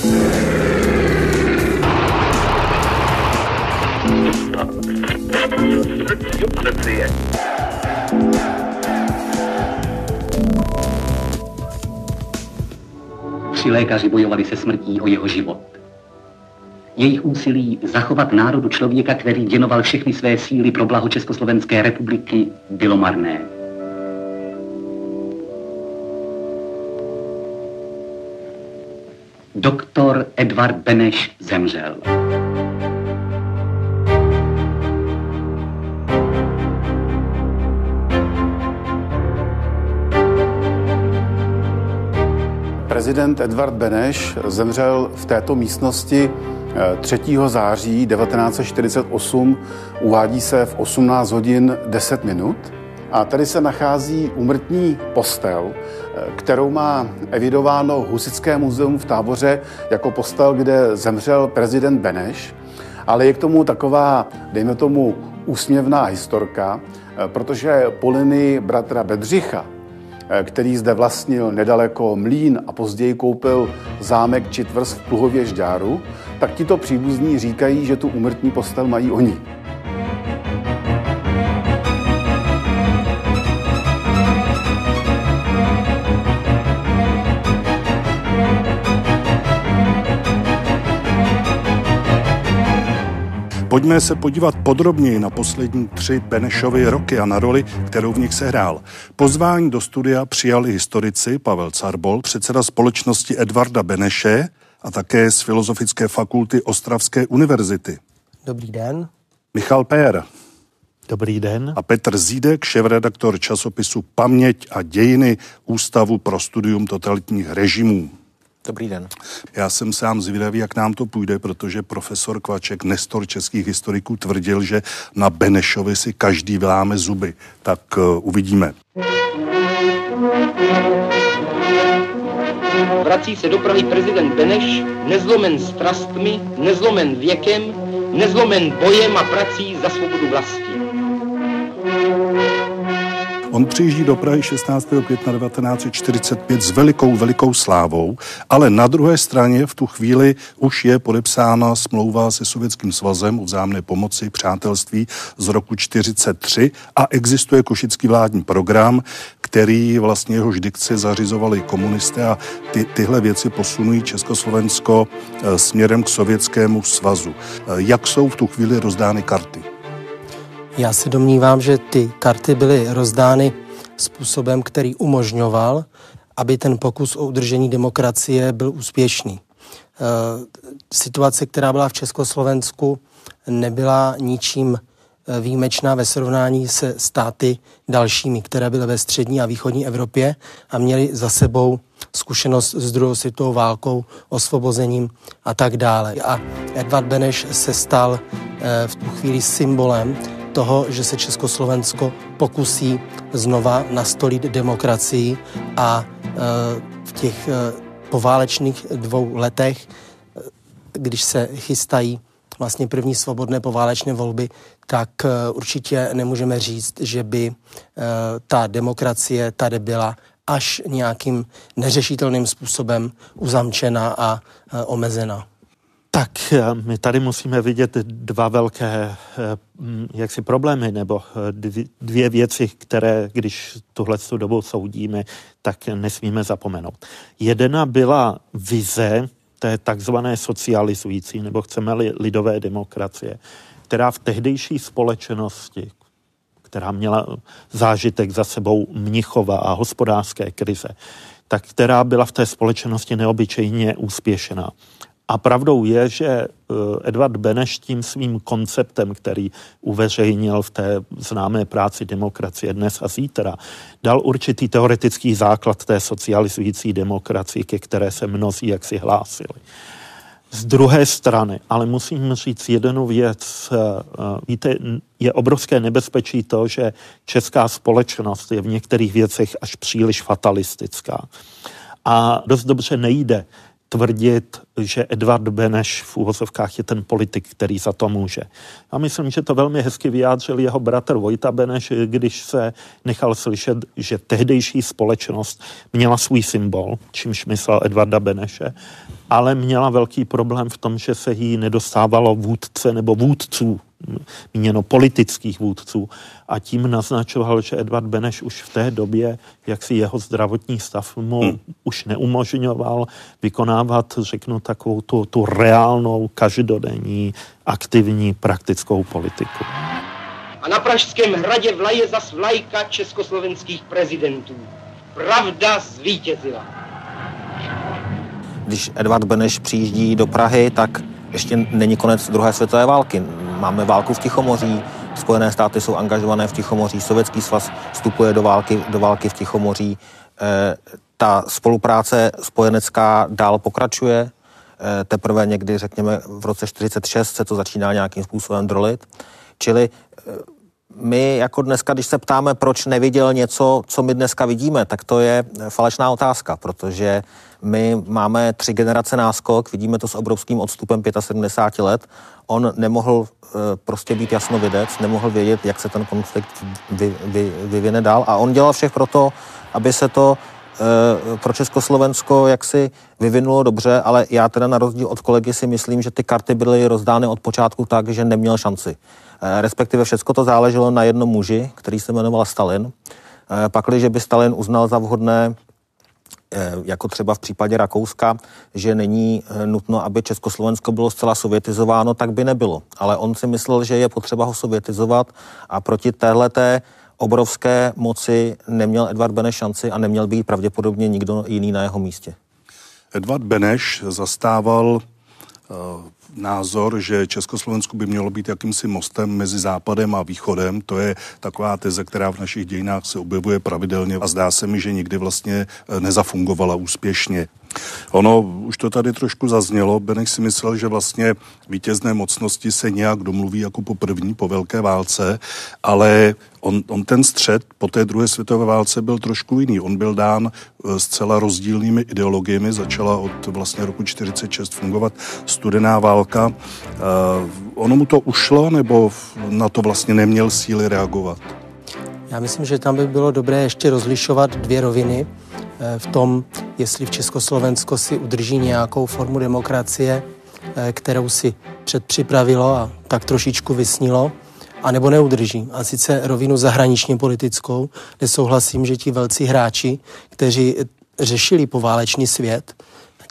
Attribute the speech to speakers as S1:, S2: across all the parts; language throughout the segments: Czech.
S1: Tři lékaři bojovali se smrtí o jeho život. Jejich úsilí zachovat národu člověka, který věnoval všechny své síly pro blaho Československé republiky, bylo marné. Doktor Edvard Beneš zemřel.
S2: Prezident Edvard Beneš zemřel v této místnosti 3. Eh, září 1948. Uvádí se v 18 hodin 10 minut. A tady se nachází umrtní postel, eh, kterou má evidováno Husické muzeum v táboře jako postel, kde zemřel prezident Beneš. Ale je k tomu taková, dejme tomu, úsměvná historka, eh, protože po linii bratra Bedřicha, Eh, který zde vlastnil nedaleko Mlín a později koupil zámek či tvrz v Pluhově Žďáru, tak tito příbuzní říkají, že tu umrtní postel mají oni.
S3: Pojďme se podívat podrobněji na poslední tři Benešovy roky a na roli, kterou v nich sehrál. Pozvání do studia přijali historici Pavel Carbol, předseda společnosti Edvarda Beneše a také z Filozofické fakulty Ostravské univerzity.
S4: Dobrý den.
S3: Michal Pér.
S5: Dobrý den.
S3: A Petr Zídek, šéf-redaktor časopisu Paměť a dějiny Ústavu pro studium totalitních režimů.
S6: Dobrý den.
S3: Já jsem sám zvědavý, jak nám to půjde, protože profesor Kvaček, nestor českých historiků, tvrdil, že na Benešovi si každý vláme zuby. Tak uh, uvidíme.
S7: Vrací se do Prahy prezident Beneš, nezlomen strastmi, nezlomen věkem, nezlomen bojem a prací za svobodu vlasti.
S3: On přijíždí do Prahy 16. května 1945 s velikou, velikou slávou, ale na druhé straně v tu chvíli už je podepsána smlouva se Sovětským svazem o vzájemné pomoci, přátelství z roku 43 a existuje košický vládní program, který vlastně jehož dikci zařizovali komunisté a ty, tyhle věci posunují Československo eh, směrem k Sovětskému svazu. Eh, jak jsou v tu chvíli rozdány karty?
S4: Já se domnívám, že ty karty byly rozdány způsobem, který umožňoval, aby ten pokus o udržení demokracie byl úspěšný. Eh, situace, která byla v Československu, nebyla ničím eh, výjimečná ve srovnání se státy dalšími, které byly ve střední a východní Evropě a měly za sebou zkušenost s druhou světovou válkou, osvobozením a tak dále. A Edvard Beneš se stal eh, v tu chvíli symbolem toho, že se Československo pokusí znova nastolit demokracii a e, v těch e, poválečných dvou letech, e, když se chystají vlastně první svobodné poválečné volby, tak určitě nemůžeme říct, že by ta demokracie tady byla až nějakým neřešitelným způsobem uzamčena a omezena.
S5: Tak eh, my tady musíme vidět dva velké eh, jaksi problémy nebo eh, dvě věci, které, když tuhle dobu soudíme, tak nesmíme zapomenout. Jedna byla vize té takzvané socializující, nebo chceme-li lidové demokracie, která v tehdejší společnosti, která měla zážitek za sebou Mnichova a hospodářské krize, tak která byla v té společnosti neobyčejně úspěšná. A pravdou je, že eh, Edvard Beneš tím svým konceptem, který uveřejnil v té známé práci Demokracie dnes a zítra, dal určitý teoretický základ té socializující demokracii, ke které se mnozí jaksi hlásili. Z druhé strany, ale musím říct jednu věc. Eh, víte, je obrovské nebezpečí to, že česká společnost je v některých věcech až příliš fatalistická. A dost dobře nejde tvrdit, že Edvard Beneš v úvozovkách je ten politik, který za to může. Já myslím, že to velmi hezky vyjádřil jeho bratr Vojta Beneš, když se nechal slyšet, že tehdejší společnost měla svůj symbol, čímž myslel Edvarda Beneše, ale měla velký problém v tom, že se jí nedostávalo vůdce nebo vůdců míněno politických vůdců a tím naznačoval, že Edvard Beneš už v té době, jak si jeho zdravotní stav mu hmm. už neumožňoval vykonávat, řeknu, takovou tu, tu reálnou, každodenní, aktivní, praktickou politiku.
S7: A na Pražském hradě vlaje zas vlajka československých prezidentů. Pravda zvítězila.
S6: Když Edvard Beneš přijíždí do Prahy, tak ještě není konec druhé světové války. Máme válku v Tichomoří, Spojené státy jsou angažované v Tichomoří, Sovětský svaz vstupuje do války, do války v Tichomoří. E, ta spolupráce spojenecká dál pokračuje. E, teprve někdy, řekněme, v roce 46 se to začíná nějakým způsobem drolit. Čili e, my jako dneska, když se ptáme, proč neviděl něco, co my dneska vidíme, tak to je falešná otázka, protože my máme tři generace náskok, vidíme to s obrovským odstupem 75 let. On nemohl prostě být jasnovidec, nemohl vědět, jak se ten konflikt vy, vy, vyvine dál a on dělal všech proto, aby se to pro Československo jaksi vyvinulo dobře, ale já teda na rozdíl od kolegy si myslím, že ty karty byly rozdány od počátku tak, že neměl šanci. E, respektive všechno to záleželo na jednom muži, který se jmenoval Stalin. Pakli, že by Stalin uznal za vhodné Eh, jako třeba v případě Rakouska, že není eh, nutno, aby Československo bylo zcela sovětizováno, tak by nebylo. Ale on si myslel, že je potřeba ho sovětizovat a proti téhleté obrovské moci neměl Edvard Beneš šanci a neměl být pravděpodobně nikdo jiný na jeho místě.
S3: Edvard Beneš zastával uh, názor, že Československo by mělo být jakýmsi mostem mezi západem a východem. To je taková teze, která v našich dějinách se objevuje pravidelně a zdá se mi, že nikdy vlastně eh, nezafungovala úspěšně. Ono už to tady trošku zaznělo. Beneš si myslel, že vlastně vítězné mocnosti se nějak domluví jako po první, po velké válce, ale on, on ten střed po té druhé světové válce byl trošku jiný. On byl dán eh, zcela rozdílnými ideologiemi. Začala od vlastně roku 46 fungovat studená válka. Uh, ono mu to ušlo, nebo na to vlastně neměl síly reagovat?
S4: Já myslím, že tam by bylo dobré ještě rozlišovat dvě roviny. Eh, v tom, jestli v Československo si udrží nějakou formu demokracie, eh, kterou si předpřipravilo a tak trošičku vysnilo, anebo neudrží. A sice rovinu zahraničně politickou, kde souhlasím, že ti velcí hráči, kteří řešili poválečný svět,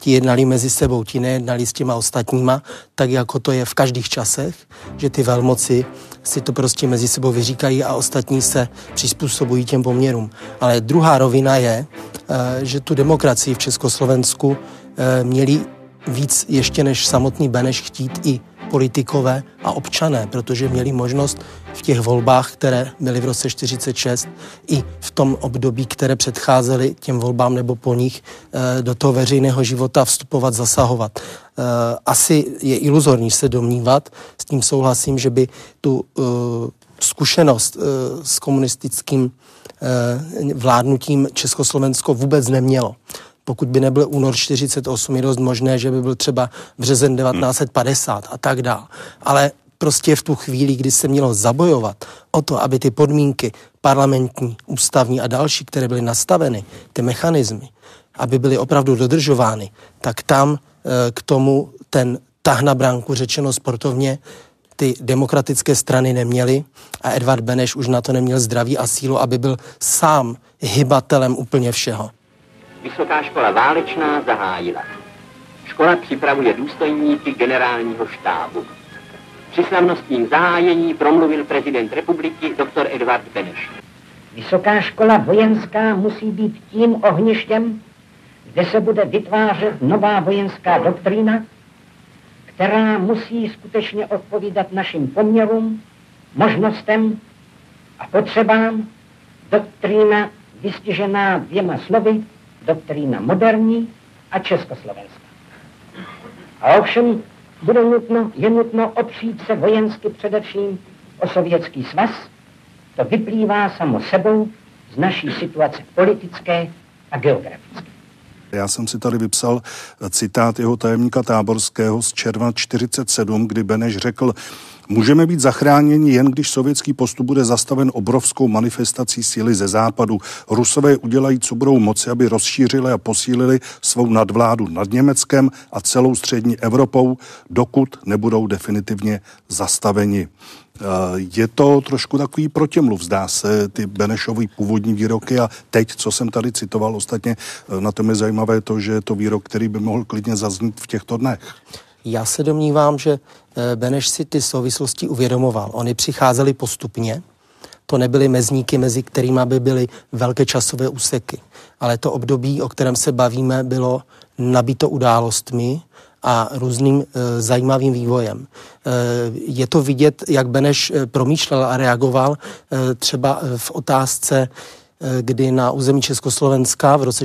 S4: ti jednali mezi sebou, ti nejednali s těma ostatníma, tak jako to je v každých časech, že ty velmoci si to prostě mezi sebou vyříkají a ostatní se přizpůsobují těm poměrům. Ale druhá rovina je, eh, že tu demokracii v Československu eh, měli víc ještě než samotný Beneš chtít i politikové a občané, protože měli možnost v těch volbách, které byly v roce 46, i v tom období, které předcházely těm volbám nebo po nich, eh, do toho veřejného života vstupovat, zasahovat. Eh, asi je iluzorní se domnívat, s tím souhlasím, že by tu eh, zkušenost s komunistickým vládnutím Československo vůbec nemělo pokud by nebyl únor 48, je dost možné, že by byl třeba březen 1950 a tak dále. Ale prostě v tu chvíli, kdy se mělo zabojovat o to, aby ty podmínky parlamentní, ústavní a další, které byly nastaveny, ty mechanismy, aby byly opravdu dodržovány, tak tam e, k tomu ten tah na bránku, řečeno sportovně, ty demokratické strany neměly a Edvard Beneš už na to neměl zdraví a sílu, aby byl sám hybatelem úplně všeho.
S8: Vysoká škola válečná zahájila. Škola připravuje důstojníky generálního štábu. Při slavnostním zahájení promluvil prezident republiky dr. Edvard Beneš.
S9: Vysoká škola vojenská musí být tím ohništěm, kde se bude vytvářet nová vojenská doktrína, která musí skutečně odpovídat našim poměrům, možnostem a potřebám. Doktrína vystižená dvěma slovy, doktrína moderní a československá. A ovšem bude nutno, je nutno opřít se vojensky především o sovětský svaz. To vyplývá samo sebou z naší situace politické a geografické.
S3: Já jsem si tady vypsal citát jeho tajemníka táborského z června 47, kdy Beneš řekl, Můžeme být zachráněni jen, když sovětský postup bude zastaven obrovskou manifestací síly ze západu. Rusové udělají, co budou moci, aby rozšířili a posílili svou nadvládu nad Německem a celou střední Evropou, dokud nebudou definitivně zastaveni. Eh, je to trošku takový protimluv, zdá se, ty Benešovy původní výroky a teď, co jsem tady citoval, ostatně eh, na tom je zajímavé to, že je to výrok, který by mohl klidně zaznít v těchto dnech.
S4: Já se domnívám, že eh, Beneš si ty souvislosti uvědomoval. Oni přicházeli postupně, to nebyly mezníky, mezi kterými by byly velké časové úseky. Ale to období, o kterém se bavíme, bylo nabito událostmi a různým e, zajímavým vývojem. E, je to vidět, jak Beneš promýšlel a reagoval e, třeba v otázce, e, kdy na území Československa v roce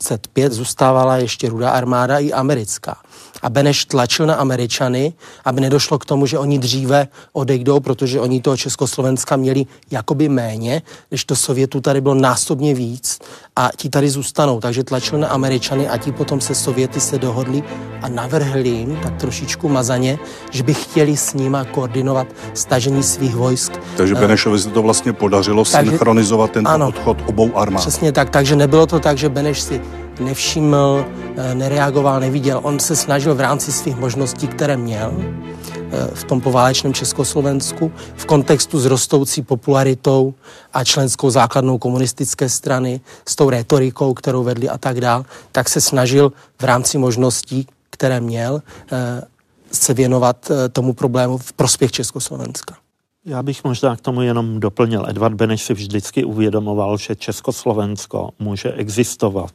S4: 1945 zůstávala ještě rudá armáda i americká a Beneš tlačil na Američany, aby nedošlo k tomu, že oni dříve odejdou, protože oni toho Československa měli jakoby méně, než to Sovětu tady bylo násobně víc a ti tady zůstanou. Takže tlačil na Američany a ti potom se Sověty se dohodli a navrhli jim tak trošičku mazaně, že by chtěli s nima koordinovat stažení svých vojsk.
S3: Takže eh, Benešovi se to vlastně podařilo takže, synchronizovat tento ano, odchod obou armád.
S4: Přesně tak, takže nebylo to tak, že Beneš si nevšiml, eh, nereagoval, neviděl. On se snažil v rámci svých možností, které měl, eh, v tom poválečném Československu, v kontextu s rostoucí popularitou a členskou základnou komunistické strany, s tou retorikou, kterou vedli a tak dál, tak se snažil v rámci možností, které měl, eh, se věnovat tomu problému v prospěch Československa.
S5: Já bych možná k tomu jenom doplnil. Edvard Beneš si vždycky uvědomoval, že Československo může existovat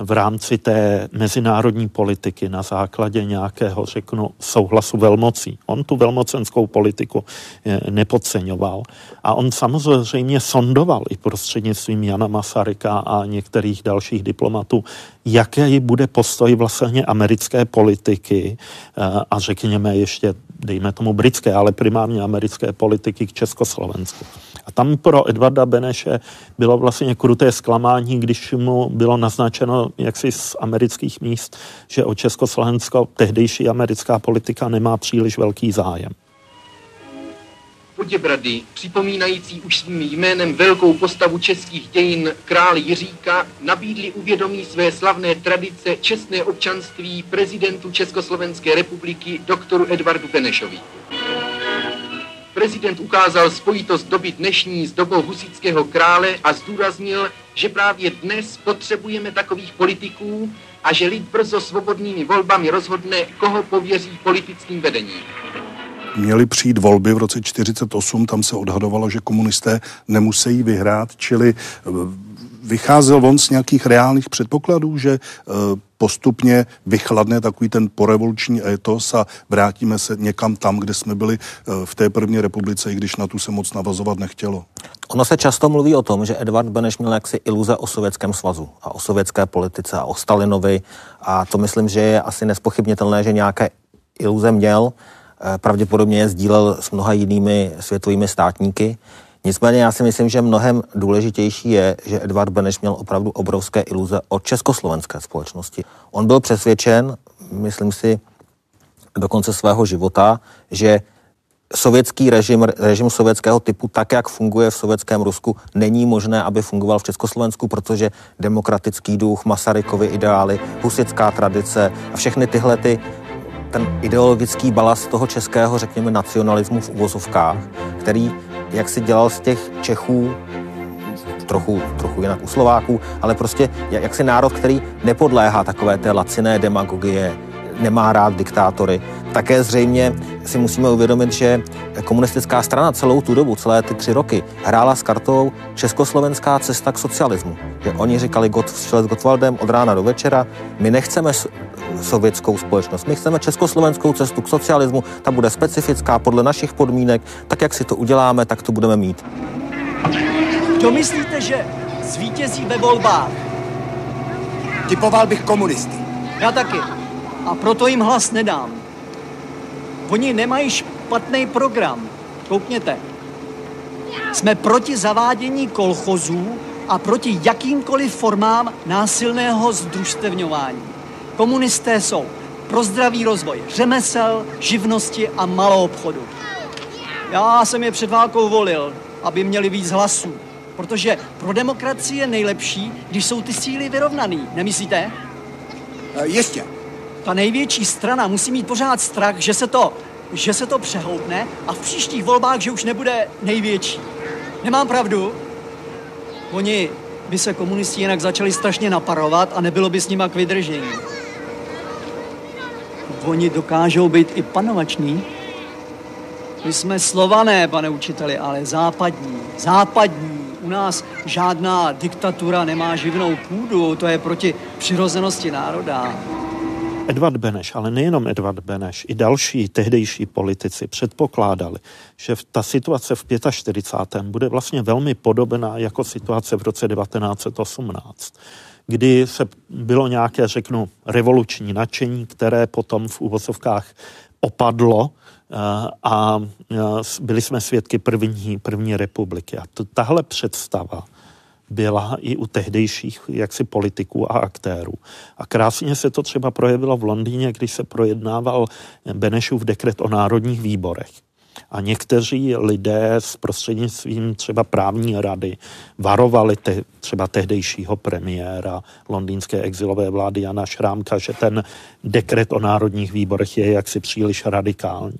S5: v rámci té mezinárodní politiky na základě nějakého, řeknu, souhlasu velmocí. On tu velmocenskou politiku eh, nepodceňoval. A on samozřejmě sondoval i prostřednictvím Jana Masaryka a některých dalších diplomatů, jaký bude postoj vlastně americké politiky eh, a řekněme ještě, dejme tomu britské, ale primárně americké politiky k Československu. A tam pro Edvarda Beneše bylo vlastně kruté zklamání, když mu bylo naznačeno jaksi z amerických míst, že o Československo tehdejší americká politika nemá příliš velký zájem.
S7: Poděbrady, připomínající už svým jménem velkou postavu českých dějin král Jiříka, nabídli uvědomí své slavné tradice čestné občanství prezidentu Československé republiky doktoru Edvardu Benešovi. Prezident ukázal spojitost doby dnešní s dobou husického krále a zdůraznil, že právě dnes potřebujeme takových politiků a že lid brzo svobodnými volbami rozhodne, koho pověří politickým vedením.
S3: Měly přijít volby v roce 48, tam se odhadovalo, že komunisté nemusí vyhrát, čili eh, vycházel on z nějakých reálných předpokladů, že eh, postupně vychladne takový ten porevoluční etos a vrátíme se někam tam, kde jsme byli eh, v té první republice, i když na tu se moc navazovat nechtělo.
S6: Ono se často mluví o tom, že Edvard Beneš měl jaksi iluze o sovětském svazu a o sovětské politice a o Stalinovi a to myslím, že je asi nespochybnitelné, že nějaké iluze měl, pravděpodobně je sdílel s mnoha jinými světovými státníky. Nicméně já si myslím, že mnohem důležitější je, že Edvard Beneš měl opravdu obrovské iluze o československé společnosti. On byl přesvědčen, myslím si, do konce svého života, že sovětský režim, režim sovětského typu, tak jak funguje v sovětském Rusku, není možné, aby fungoval v Československu, protože demokratický duch, Masarykovy ideály, husická tradice a všechny tyhle ty ten ideologický balast toho českého, řekněme, nacionalismu v uvozovkách, který jak si dělal z těch Čechů trochu, trochu jinak u Slováků, ale prostě jak si národ, který nepodléhá takové té laciné demagogie, nemá rád diktátory. Také zřejmě si musíme uvědomit, že komunistická strana celou tu dobu, celé ty tři roky, hrála s kartou československá cesta k socialismu. Že oni říkali God, s Gotwaldem od rána do večera, my nechceme sovětskou společnost. My chceme československou cestu k socialismu, ta bude specifická podle našich podmínek, tak jak si to uděláme, tak to budeme mít.
S10: Kdo myslíte, že zvítězí ve volbách?
S11: Typoval bych komunisty.
S10: Já taky. A proto jim hlas nedám. Oni nemají špatný program. Koukněte. Jsme proti zavádění kolchozů a proti jakýmkoliv formám násilného združstevňování. Komunisté jsou pro zdravý rozvoj řemesel, živnosti a malou obchodu. Já jsem je před válkou volil, aby měli víc hlasů, protože pro demokracii je nejlepší, když jsou ty síly vyrovnaný, nemyslíte?
S11: E, jistě.
S10: Ta největší strana musí mít pořád strach, že se to, že se to přehoupne a v příštích volbách, že už nebude největší. Nemám pravdu? Oni by se komunisti jinak začali strašně naparovat a nebylo by s nima k vydržení. Oni dokážou být i panovační. My jsme slované, pane učiteli, ale západní. Západní. U nás žádná diktatura nemá živnou půdu, to je proti přirozenosti národa.
S5: Edvard Beneš, ale nejenom Edvard Beneš, i další tehdejší politici předpokládali, že ta situace v 45. bude vlastně velmi podobná jako situace v roce 1918 kdy se bylo nějaké, řeknu, revoluční nadšení, které potom v úvozovkách opadlo eh, a eh, byli jsme svědky první, první republiky. A to, tahle představa byla i u tehdejších jaksi politiků a aktérů. A krásně se to třeba projevilo v Londýně, když se projednával Benešův dekret o národních výborech. A někteří lidé s prostřednictvím třeba právní rady varovali te, třeba tehdejšího premiéra londýnské exilové vlády Jana Šrámka, že ten dekret o národních výborech je jaksi příliš radikální.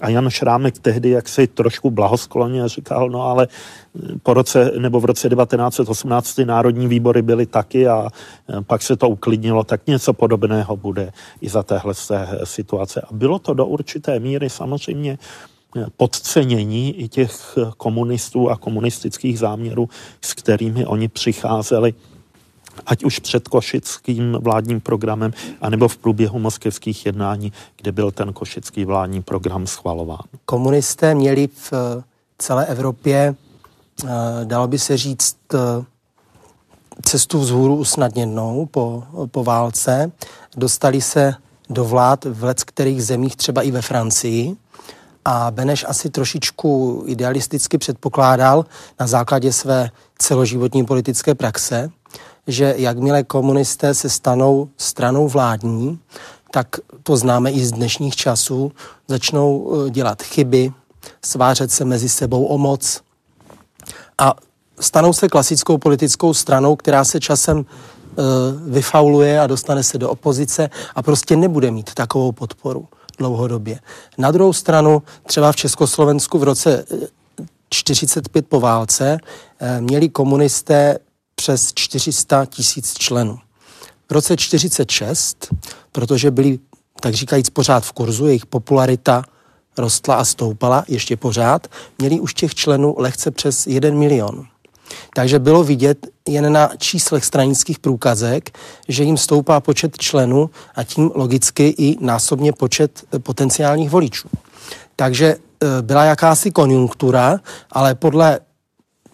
S5: A Jan Šrámek tehdy jaksi trošku blahoskloně říkal, no ale po roce, nebo v roce 1918 ty národní výbory byly taky a e, pak se to uklidnilo, tak něco podobného bude i za téhle situace. A bylo to do určité míry samozřejmě podcenění i těch komunistů a komunistických záměrů, s kterými oni přicházeli ať už před košickým vládním programem, anebo v průběhu moskevských jednání, kde byl ten košický vládní program schvalován.
S4: Komunisté měli v eh, celé Evropě, eh, dalo by se říct, eh, cestu vzhůru usnadněnou po, po válce. Dostali se do vlád v let kterých zemích, třeba i ve Francii, a Beneš asi trošičku idealisticky předpokládal na základě své celoživotní politické praxe, že jakmile komunisté se stanou stranou vládní, tak to známe i z dnešních časů, začnou eh, dělat chyby, svářet se mezi sebou o moc a stanou se klasickou politickou stranou, která se časem e, vyfauluje a dostane se do opozice a prostě nebude mít takovou podporu dlouhodobě. Na druhou stranu, třeba v Československu v roce 45 eh, po válce eh, měli komunisté přes 400 tisíc členů. V roce 46, protože byli, tak říkajíc, pořád v kurzu, jejich popularita rostla a stoupala ještě pořád, měli už těch členů lehce přes 1 milion. Takže bylo vidět jen na číslech stranických průkazek, že jim stoupá počet členů a tím logicky i násobně počet eh, potenciálních voličů. Takže eh, byla jakási konjunktura, ale podle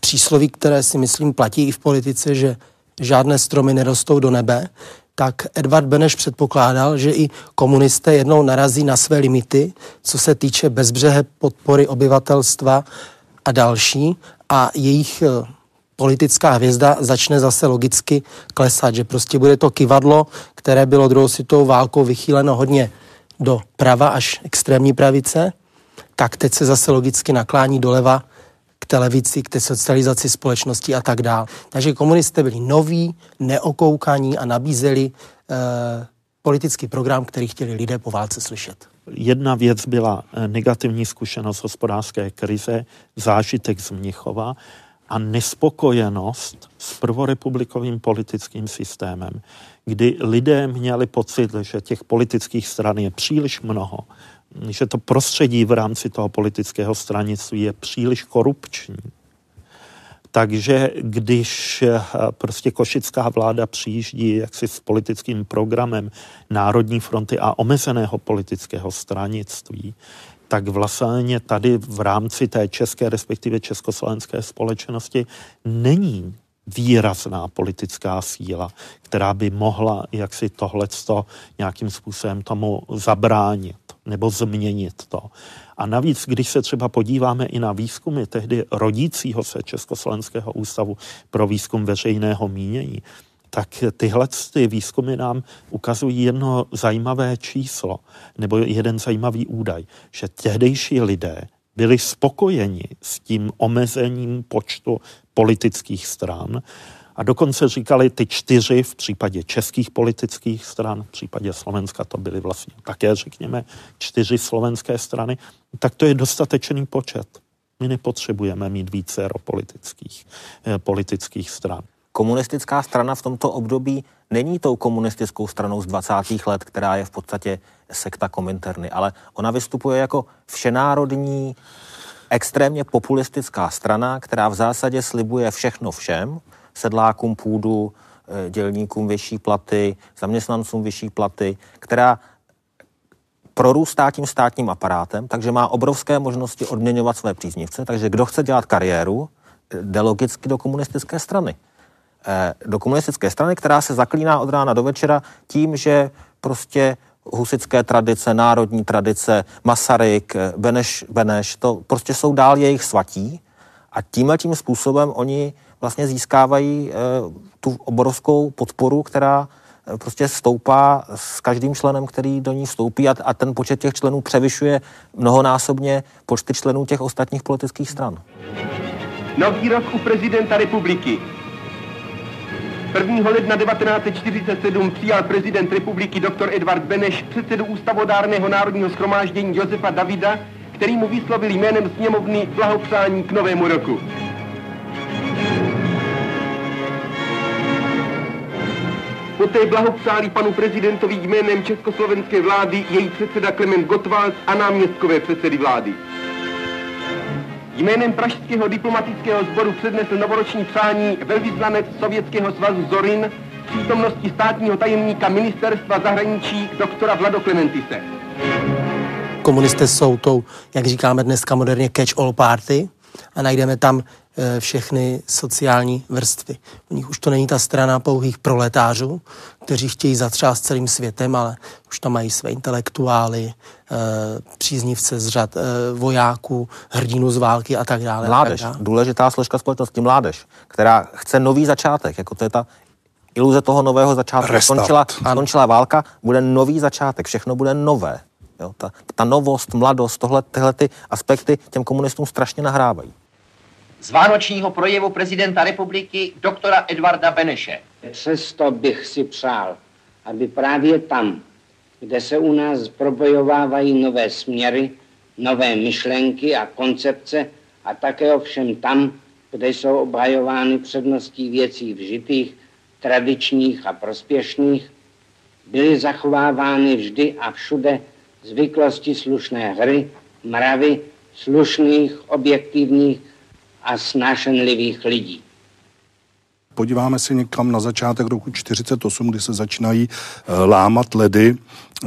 S4: přísloví, které si myslím platí i v politice, že žádné stromy nerostou do nebe, tak Edvard Beneš předpokládal, že i komunisté jednou narazí na své limity, co se týče bezbřehe podpory obyvatelstva a další. A jejich eh, politická hvězda začne zase logicky klesat, že prostě bude to kivadlo, které bylo druhou světovou válkou vychýleno hodně do prava až extrémní pravice, tak teď se zase logicky naklání doleva televizi, k té socializaci společnosti a tak dále. Takže komunisté byli noví, neokoukaní a nabízeli eh, politický program, který chtěli lidé po válce slyšet.
S5: Jedna věc byla eh, negativní zkušenost hospodářské krize, zážitek z Mnichova a nespokojenost s prvorepublikovým politickým systémem, kdy lidé měli pocit, že těch politických stran je příliš mnoho, že to prostředí v rámci toho politického stranictví je příliš korupční. Takže když eh, prostě košická vláda přijíždí jaksi s politickým programem Národní fronty a omezeného politického stranictví, tak vlastně tady v rámci té české, respektive československé společnosti není výrazná politická síla, která by mohla jaksi tohleto nějakým způsobem tomu zabránit. Nebo změnit to. A navíc, když se třeba podíváme i na výzkumy tehdy rodícího se Československého ústavu pro výzkum veřejného mínění, tak tyhle ty výzkumy nám ukazují jedno zajímavé číslo, nebo jeden zajímavý údaj, že tehdejší lidé byli spokojeni s tím omezením počtu politických stran a dokonce říkali ty čtyři v případě českých politických stran, v případě Slovenska to byly vlastně také, řekněme, čtyři slovenské strany, tak to je dostatečný počet. My nepotřebujeme mít více politických, eh, politických stran.
S6: Komunistická strana v tomto období není tou komunistickou stranou z 20. let, která je v podstatě sekta Kominterny, ale ona vystupuje jako všenárodní, extrémně populistická strana, která v zásadě slibuje všechno všem, sedlákům půdu, eh, dělníkům vyšší platy, zaměstnancům vyšší platy, která prorůstá tím státním aparátem, takže má obrovské možnosti odměňovat své příznivce, takže kdo chce dělat kariéru, jde logicky do komunistické strany. Eh, do komunistické strany, která se zaklíná od rána do večera tím, že prostě husické tradice, národní tradice, Masaryk, eh, Beneš, Beneš, to prostě jsou dál jejich svatí a tímhle tím způsobem oni vlastně získávají e, tu obrovskou podporu, která e, prostě stoupá s každým členem, který do ní vstoupí a, a ten počet těch členů převyšuje mnohonásobně počty členů těch ostatních politických stran.
S7: Nový rok u prezidenta republiky. 1. ledna 1947 přijal prezident republiky dr. Edvard Beneš předsedu ústavodárného národního schromáždění Josefa Davida, který mu vyslovil jménem sněmovny blahopřání k novému roku. Poté blahopřáli panu prezidentovi jménem československé vlády její předseda Klement Gottwald a náměstkové předsedy vlády. Jménem Pražského diplomatického sboru přednesl novoroční přání velvyslanec Sovětského svazu Zorin v přítomnosti státního tajemníka ministerstva zahraničí doktora Vlado Klementise.
S4: Komunisté jsou tou, jak říkáme dneska moderně, catch-all party a najdeme tam Eh, všechny sociální vrstvy. U nich už to není ta strana pouhých proletářů, kteří chtějí zatřást celým světem, ale už tam mají své intelektuály, eh, příznivce z řad eh, vojáků, hrdinu z války a tak dále.
S6: Mládež,
S4: tak dále.
S6: důležitá složka společnosti, mládež, která chce nový začátek, jako to je ta iluze toho nového začátku. Skončila, skončila válka, bude nový začátek, všechno bude nové. Jo, ta, ta novost, mladost, tohle, tyhle ty aspekty těm komunistům strašně nahrávají
S8: z vánočního projevu prezidenta republiky doktora Edvarda Beneše.
S9: Přesto bych si přál, aby právě tam, kde se u nás probojovávají nové směry, nové myšlenky a koncepce a také ovšem tam, kde jsou obhajovány předností věcí vžitých, tradičních a prospěšných, byly zachovávány vždy a všude zvyklosti slušné hry, mravy, slušných, objektivních a snášenlivých lidí.
S3: Podíváme se někam na začátek roku 48, kdy se začínají eh, lámat ledy.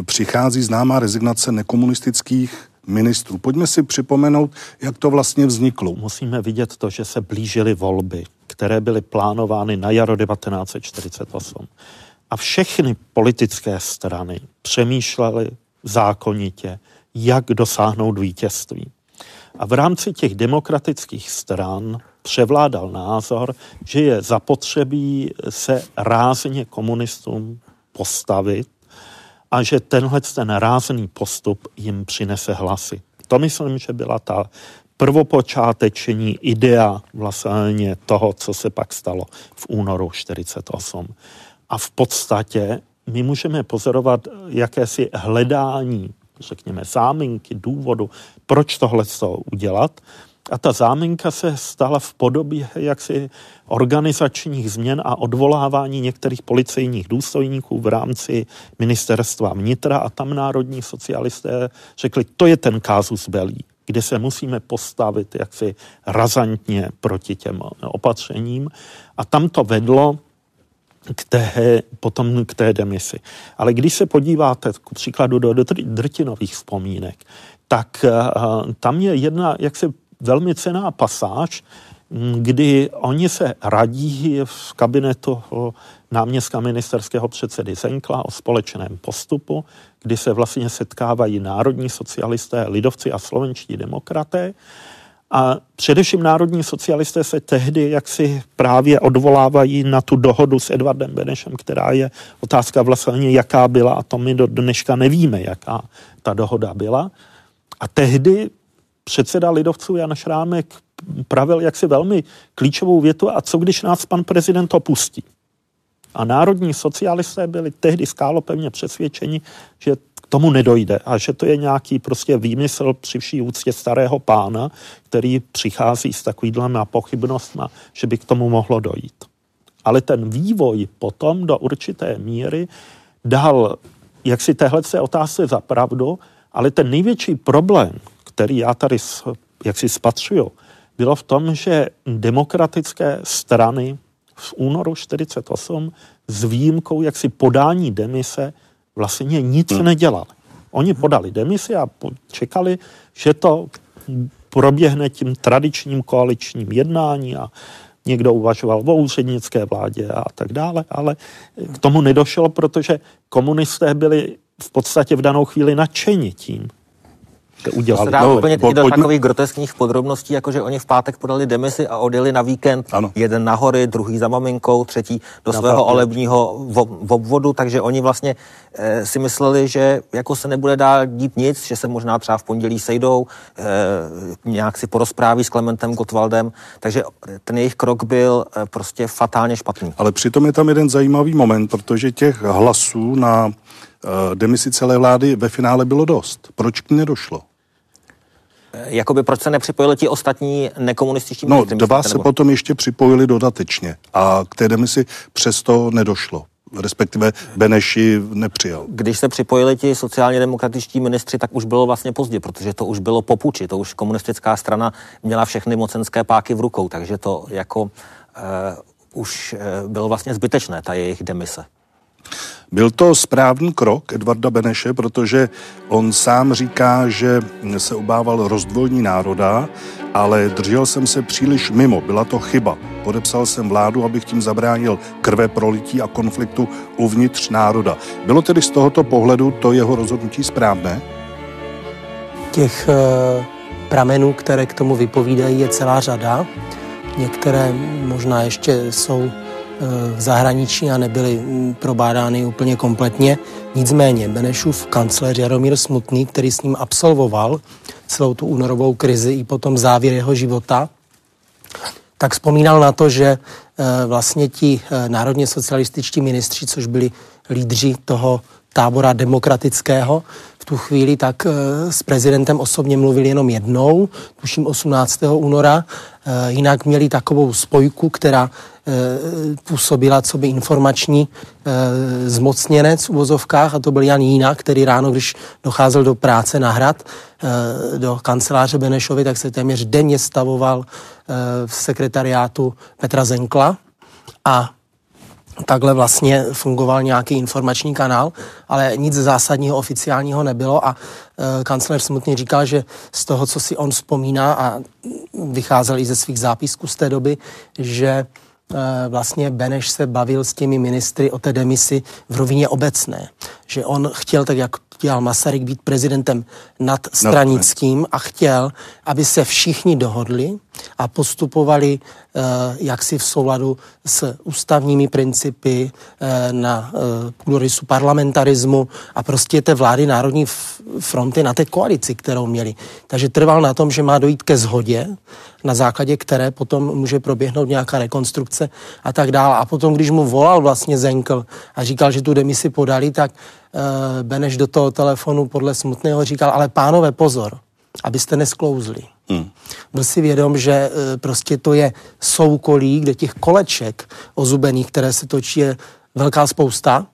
S3: Přichází známá rezignace nekomunistických ministrů. Pojďme si připomenout, jak to vlastně vzniklo.
S5: Musíme vidět to, že se blížily volby, které byly plánovány na jaro 1948. A všechny politické strany přemýšlely zákonitě, jak dosáhnout vítězství. A v rámci těch demokratických stran převládal názor, že je zapotřebí se rázně komunistům postavit a že tenhle ten rázný postup jim přinese hlasy. To myslím, že byla ta prvopočáteční idea vlastně toho, co se pak stalo v únoru 48. A v podstatě my můžeme pozorovat jakési hledání řekněme, záminky, důvodu, proč tohle udělat. A ta záminka se stala v podobě jaksi organizačních změn a odvolávání některých policejních důstojníků v rámci ministerstva vnitra a tam národní socialisté řekli, to je ten kázus belí, kde se musíme postavit jaksi razantně proti těm opatřením. A tam to vedlo k té, potom k té demisi. Ale když se podíváte k příkladu do drtinových vzpomínek, tak uh, tam je jedna jaksi velmi cená pasáž, kdy oni se radí v kabinetu náměstka ministerského předsedy Zenkla o společném postupu, kdy se vlastně setkávají národní socialisté, lidovci a slovenští demokraté. A především národní socialisté se tehdy jaksi právě odvolávají na tu dohodu s Edvardem Benešem, která je otázka vlastně, jaká byla, a to my do dneška nevíme, jaká ta dohoda byla. A tehdy předseda lidovců Jan Šrámek pravil jaksi velmi klíčovou větu, a co když nás pan prezident opustí? A národní socialisté byli tehdy skálopevně přesvědčeni, že tomu nedojde a že to je nějaký prostě výmysl při vší úctě starého pána, který přichází s takovýhlema pochybnostma, že by k tomu mohlo dojít. Ale ten vývoj potom do určité míry dal jak si téhle se otázce za pravdu, ale ten největší problém, který já tady jak si spatřuju, bylo v tom, že demokratické strany v únoru 48 s výjimkou jaksi podání demise vlastně nic hmm. nedělali. Oni podali demisi a čekali, že to proběhne tím tradičním koaličním jednání a někdo uvažoval o úřednické vládě a tak dále, ale k tomu nedošlo, protože komunisté byli v podstatě v danou chvíli nadšeni tím,
S6: udělali. To se dá no, úplně po, do pojďme... takových groteskních podrobností, jako že oni v pátek podali demisi a odjeli na víkend. Ano. Jeden na hory, druhý za maminkou, třetí do na svého olebního obvodu, takže oni vlastně e, si mysleli, že jako se nebude dál dít nic, že se možná třeba v pondělí sejdou, e, nějak si porozpráví s Klementem Gottwaldem, takže ten jejich krok byl e, prostě fatálně špatný.
S3: Ale přitom je tam jeden zajímavý moment, protože těch hlasů na demisi celé vlády ve finále bylo dost. Proč k ní nedošlo?
S6: Jakoby proč se nepřipojili ti ostatní nekomunističtí
S3: No, dva se nebo? potom ještě připojili dodatečně a k té demisi přesto nedošlo respektive Beneši nepřijal.
S6: Když se připojili ti sociálně demokratičtí ministři, tak už bylo vlastně pozdě, protože to už bylo popuči, to už komunistická strana měla všechny mocenské páky v rukou, takže to jako uh, už uh, bylo vlastně zbytečné, ta jejich demise.
S3: Byl to správný krok Edvarda Beneše, protože on sám říká, že se obával rozdvojní národa, ale držel jsem se příliš mimo, byla to chyba. Podepsal jsem vládu, abych tím zabránil krve prolití a konfliktu uvnitř národa. Bylo tedy z tohoto pohledu to jeho rozhodnutí správné?
S4: Těch e, pramenů, které k tomu vypovídají, je celá řada. Některé možná ještě jsou v zahraničí a nebyly mm, probádány úplně kompletně. Nicméně Benešův kancléř Jaromír Smutný, který s ním absolvoval celou tu únorovou krizi i potom závěr jeho života, tak vzpomínal na to, že eh, vlastně ti eh, národně socialističtí ministři, což byli lídři toho tábora demokratického, v tu chvíli tak eh, s prezidentem osobně mluvil jenom jednou, tuším 18. února, jinak měli takovou spojku, která Eh, působila co by informační eh, zmocněnec v uvozovkách a to byl Jan Jína, který ráno, když docházel do práce na hrad, eh, do kanceláře Benešovi, tak se téměř denně stavoval v sekretariátu Petra Zenkla. A takhle vlastně fungoval nějaký informační kanál, ale nic zásadního oficiálního nebylo. A kancler smutně říkal, že z toho, co si on vzpomíná a vycházel i ze svých zápisků z té doby, že Eh, vlastně Beneš se bavil s těmi ministry o té demisi v rovině obecné. Že on chtěl, tak jak dělal Masaryk, být prezidentem nadstranickým a chtěl, aby se všichni dohodli a postupovali uh, jaksi v souladu s ústavními principy uh, na uh, půdorysu parlamentarismu a prostě té vlády Národní fronty na té koalici, kterou měli. Takže trval na tom, že má dojít ke zhodě, na základě které potom může proběhnout nějaká rekonstrukce a tak dále. A potom, když mu volal vlastně Zenkl a říkal, že tu demisi podali, tak Beneš do toho telefonu podle smutného říkal, ale pánové, pozor, abyste nesklouzli. Hmm. Byl si vědom, že uh, prostě to je soukolí, kde těch koleček ozubených, které se točí, je velká spousta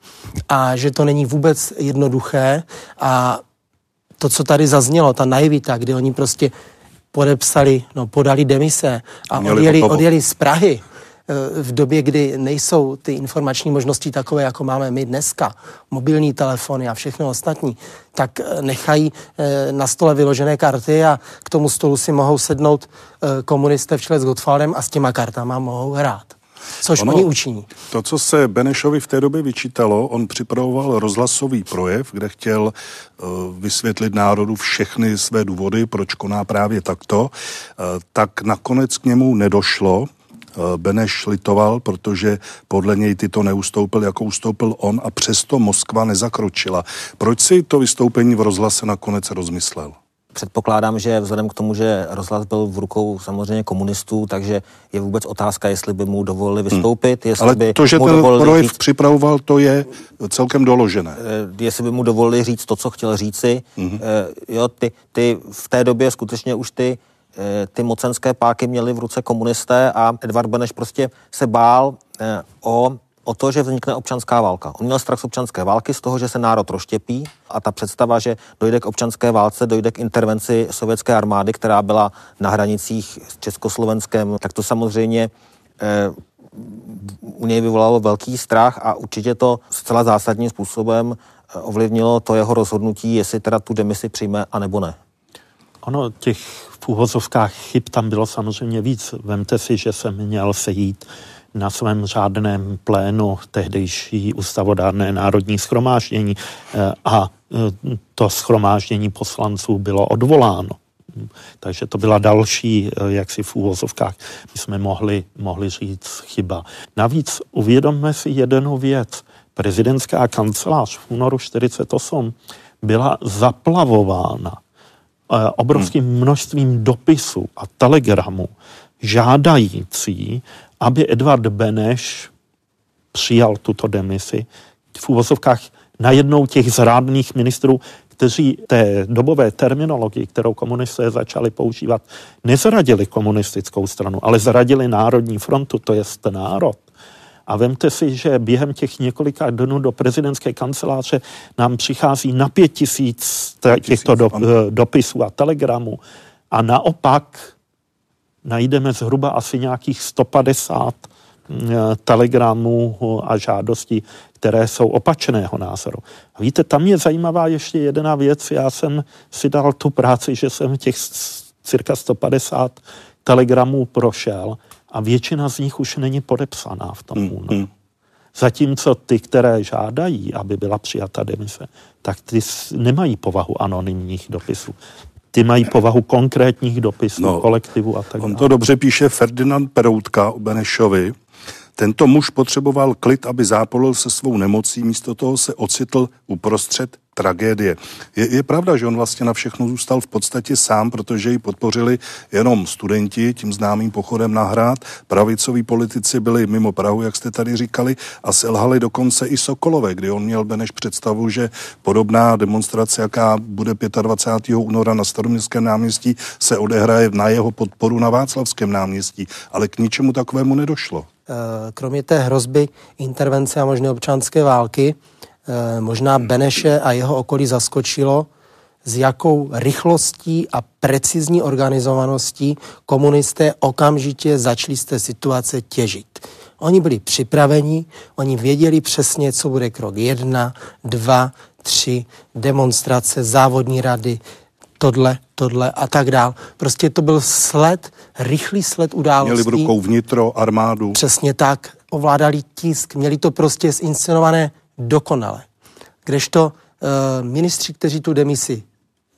S4: a že to není vůbec jednoduché a to, co tady zaznělo, ta naivita, kdy oni prostě podepsali, no podali demise a odjeli, odjeli z Prahy v době, kdy nejsou ty informační možnosti takové, jako máme my dneska, mobilní telefony a všechno ostatní, tak eh, nechají eh, na stole vyložené karty a k tomu stolu si mohou sednout komunisté v čele s Gottwaldem a s těma kartama mohou hrát což ono, oni učiní.
S3: To, co se Benešovi v té době vyčítalo, on připravoval rozhlasový projev, kde chtěl uh, vysvětlit národu všechny své důvody, proč koná právě takto, uh, tak nakonec k němu nedošlo. Eh, Beneš litoval, protože podle něj ty to neustoupil, jako ustoupil on a přesto Moskva nezakročila. Proč si to vystoupení v rozhlase nakonec rozmyslel?
S6: Předpokládám, že vzhledem k tomu, že rozhlas byl v rukou samozřejmě komunistů, takže je vůbec otázka, jestli by mu dovolili hmm. vystoupit. Hmm. Jestli
S3: Ale
S6: by
S3: to, že
S6: mu
S3: ten projev
S6: říct,
S3: připravoval, to je celkem doložené.
S6: Eh, jestli by mu dovolili říct to, co chtěl říci. Hmm. Jo, ty, ty v té době skutečně už ty eh, ty mocenské páky měli v ruce komunisté a Edvard Beneš prostě se bál o o to, že vznikne občanská válka. On měl strach z občanské války, z toho, že se národ rozštěpí a ta představa, že dojde k občanské válce, dojde k intervenci sovětské armády, která byla na hranicích s Československem, tak to samozřejmě eh, u něj vyvolalo velký strach a určitě to zcela zásadním způsobem eh, ovlivnilo to jeho rozhodnutí, jestli teda tu demisi přijme a nebo ne.
S5: Ono těch v úvozovkách chyb tam bylo samozřejmě víc. Vemte si, že jsem měl sejít na svém řádném plénu tehdejší ústavodárné národní schromáždění eh, a eh, to schromáždění poslanců bylo odvoláno. Takže to byla další, eh, jak si v úvozovkách my jsme mohli, mohli říct, chyba. Navíc uvědomme si jednu věc. Prezidentská kancelář v únoru 48 byla zaplavována obrovským množstvím dopisů a telegramů žádající, aby Edvard Beneš přijal tuto demisi. V úvozovkách najednou těch zrádných ministrů, kteří té dobové terminologii, kterou komunisté začali používat, nezradili komunistickou stranu, ale zradili Národní frontu, to je národ. A vemte si, že během těch několika dnů do prezidentské kanceláře nám přichází na pět tisíc těchto do, dopisů a telegramů. A naopak najdeme zhruba asi nějakých 150 mm, telegramů a žádostí, které jsou opačného názoru. A víte, tam je zajímavá ještě jedna věc. Já jsem si dal tu práci, že jsem těch cirka 150 telegramů prošel a většina z nich už není podepsaná v tom únoru. Mm, mm. Zatímco ty, které žádají, aby byla přijata demise, tak ty nemají povahu anonymních dopisů ty mají povahu konkrétních dopisů, no, kolektivu a tak dále.
S3: On to dobře píše Ferdinand Peroutka o Benešovi. Tento muž potřeboval klid, aby zápolil se svou nemocí, místo toho se ocitl uprostřed tragédie. Je, je pravda, že on vlastně na všechno zůstal v podstatě sám, protože ji podpořili jenom studenti tím známým pochodem na hrad. Pravicoví politici byli mimo Prahu, jak jste tady říkali, a selhali dokonce i Sokolové, kdy on měl Beneš představu, že podobná demonstrace, jaká bude 25. února na Staroměstském náměstí, se odehraje na jeho podporu na Václavském náměstí. Ale k ničemu takovému nedošlo.
S4: Eh, kromě té hrozby intervence a možné občanské války, Eh, možná Beneše a jeho okolí zaskočilo, s jakou rychlostí a precizní organizovaností komunisté okamžitě začali z té situace těžit. Oni byli připraveni, oni věděli přesně, co bude krok jedna, dva, tři, demonstrace, závodní rady, tohle, tohle a tak dál. Prostě to byl sled, rychlý sled událostí.
S3: Měli v rukou vnitro, armádu.
S4: Přesně tak. Ovládali tisk, měli to prostě zinscenované dokonale. Kdežto e, ministři, kteří tu demisi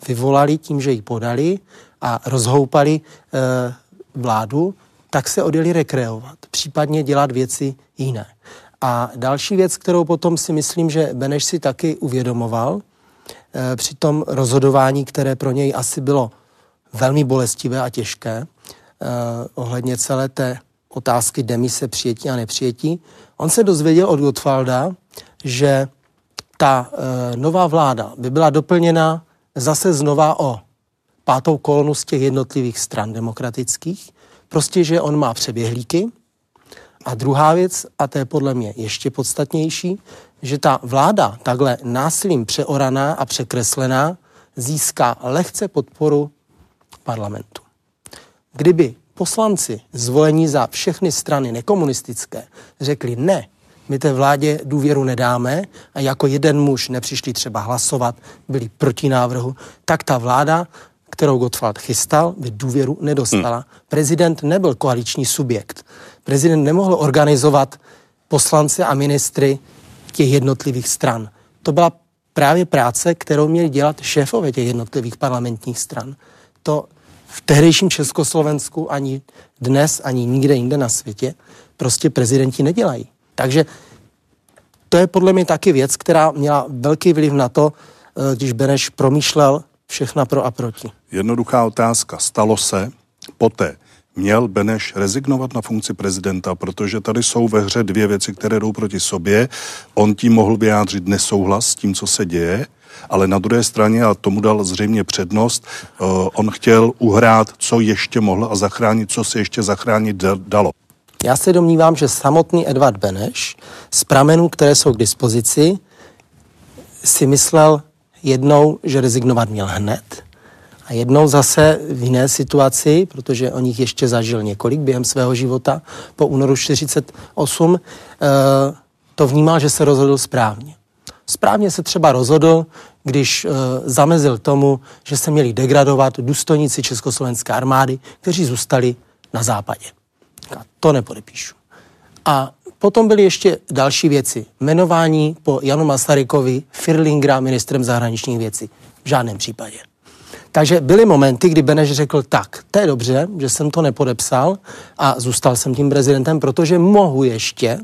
S4: vyvolali tím, že ji podali a rozhoupali e, vládu, tak se odjeli rekreovat, případně dělat věci jiné. A další věc, kterou potom si myslím, že Beneš si taky uvědomoval při tom rozhodování, které pro něj asi bylo velmi bolestivé a těžké, e, ohledně celé té otázky demise přijetí a nepřijetí, on se dozvěděl od Gottwalda, že ta e, nová vláda by byla doplněna zase znova o pátou kolonu z těch jednotlivých stran demokratických, prostě, že on má přeběhlíky. A druhá věc, a to je podle mě ještě podstatnější, že ta vláda takhle násilím přeoraná a překreslená získá lehce podporu parlamentu. Kdyby poslanci zvolení za všechny strany nekomunistické řekli ne, my té vládě důvěru nedáme a jako jeden muž nepřišli třeba hlasovat, byli proti návrhu, tak ta vláda, kterou Gottwald chystal, by důvěru nedostala. Hmm. Prezident nebyl koaliční subjekt. Prezident nemohl organizovat poslance a ministry těch jednotlivých stran. To byla právě práce, kterou měli dělat šéfové těch jednotlivých parlamentních stran. To v tehdejším Československu ani dnes, ani nikde jinde na světě prostě prezidenti nedělají. Takže to je podle mě taky věc, která měla velký vliv na to, eh, když Beneš promýšlel všechna pro a proti.
S3: Jednoduchá otázka. Stalo se poté, měl Beneš rezignovat na funkci prezidenta, protože tady jsou ve hře dvě věci, které jdou proti sobě. On tím mohl vyjádřit nesouhlas s tím, co se děje, ale na druhé straně, a tomu dal zřejmě přednost, uh, on chtěl uhrát, co ještě mohl a zachránit, co se ještě zachránit dalo.
S4: Já se domnívám, že samotný Edvard Beneš z pramenů, které jsou k dispozici, si myslel jednou, že rezignovat měl hned, a jednou zase v jiné situaci, protože o nich ještě zažil několik během svého života, po únoru 48, eh, to vnímal, že se rozhodl správně. Správně se třeba rozhodl, když uh, zamezil tomu, že se měli degradovat důstojníci Československé armády, kteří zůstali na západě. A to nepodepíšu. A potom byly ještě další věci. Jmenování po Janu Masarykovi Firlingra ministrem zahraničních věcí. V žádném případě. Takže byly momenty, kdy Beneš řekl, tak, to je dobře, že jsem to nepodepsal a zůstal jsem tím prezidentem, protože mohu ještě,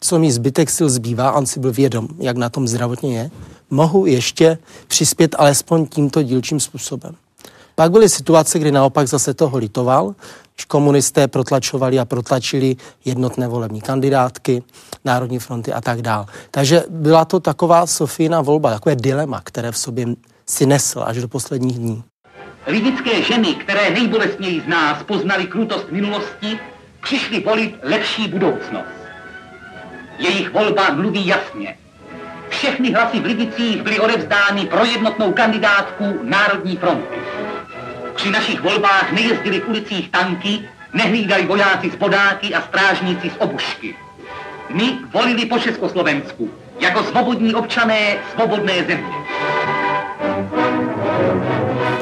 S4: co mi zbytek sil zbývá, on si byl vědom, jak na tom zdravotně je, mohu ještě přispět alespoň tímto dílčím způsobem. Pak byly situace, kdy naopak zase toho litoval, když komunisté protlačovali a protlačili jednotné volební kandidátky, Národní fronty a tak dál. Takže byla to taková Sofína volba, takové dilema, které v sobě si nesl až do posledních dní.
S1: Lidické ženy, které nejbolestněji z nás poznali krutost minulosti, přišly volit lepší budoucnost. Jejich volba mluví jasně. Všechny hlasy v Lidicích byly odevzdány pro jednotnou kandidátku Národní fronty. Při našich volbách nejezdili v ulicích tanky, nehlídali vojáci z podáky a strážníci z obušky. My volili po Československu, jako svobodní občané svobodné země.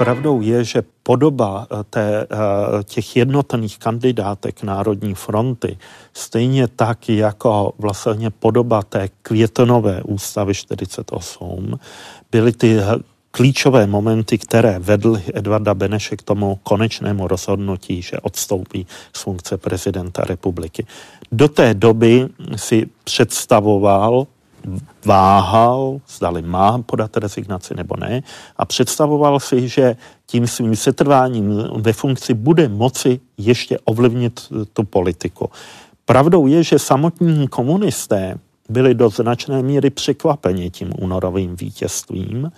S5: Pravdou je, že podoba eh, té, eh, těch jednotných kandidátek Národní fronty, stejně tak jako vlastně podoba té květonové ústavy 48, byly ty klíčové momenty, které vedly Edvarda Beneše k tomu konečnému rozhodnutí, že odstoupí z funkce prezidenta republiky. Do té doby si představoval váhal, zdali má podat rezignaci nebo ne a představoval si, že tím svým setrváním ve funkci bude moci ještě ovlivnit tu politiku. Pravdou je, že samotní komunisté byli do značné míry překvapeni tím únorovým vítězstvím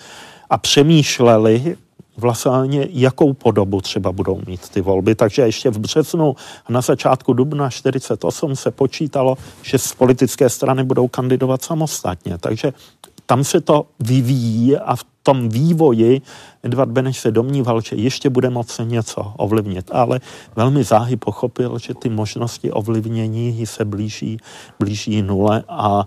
S5: a přemýšleli, vlastně jakou podobu třeba budou mít ty volby. Takže ještě v březnu a na začátku dubna 48 se počítalo, že z politické strany budou kandidovat samostatně. Takže tam se to vyvíjí a v tom vývoji Edvard Beneš se domníval, že ještě bude moci něco ovlivnit, ale velmi záhy pochopil, že ty možnosti ovlivnění se blíží, blíží nule a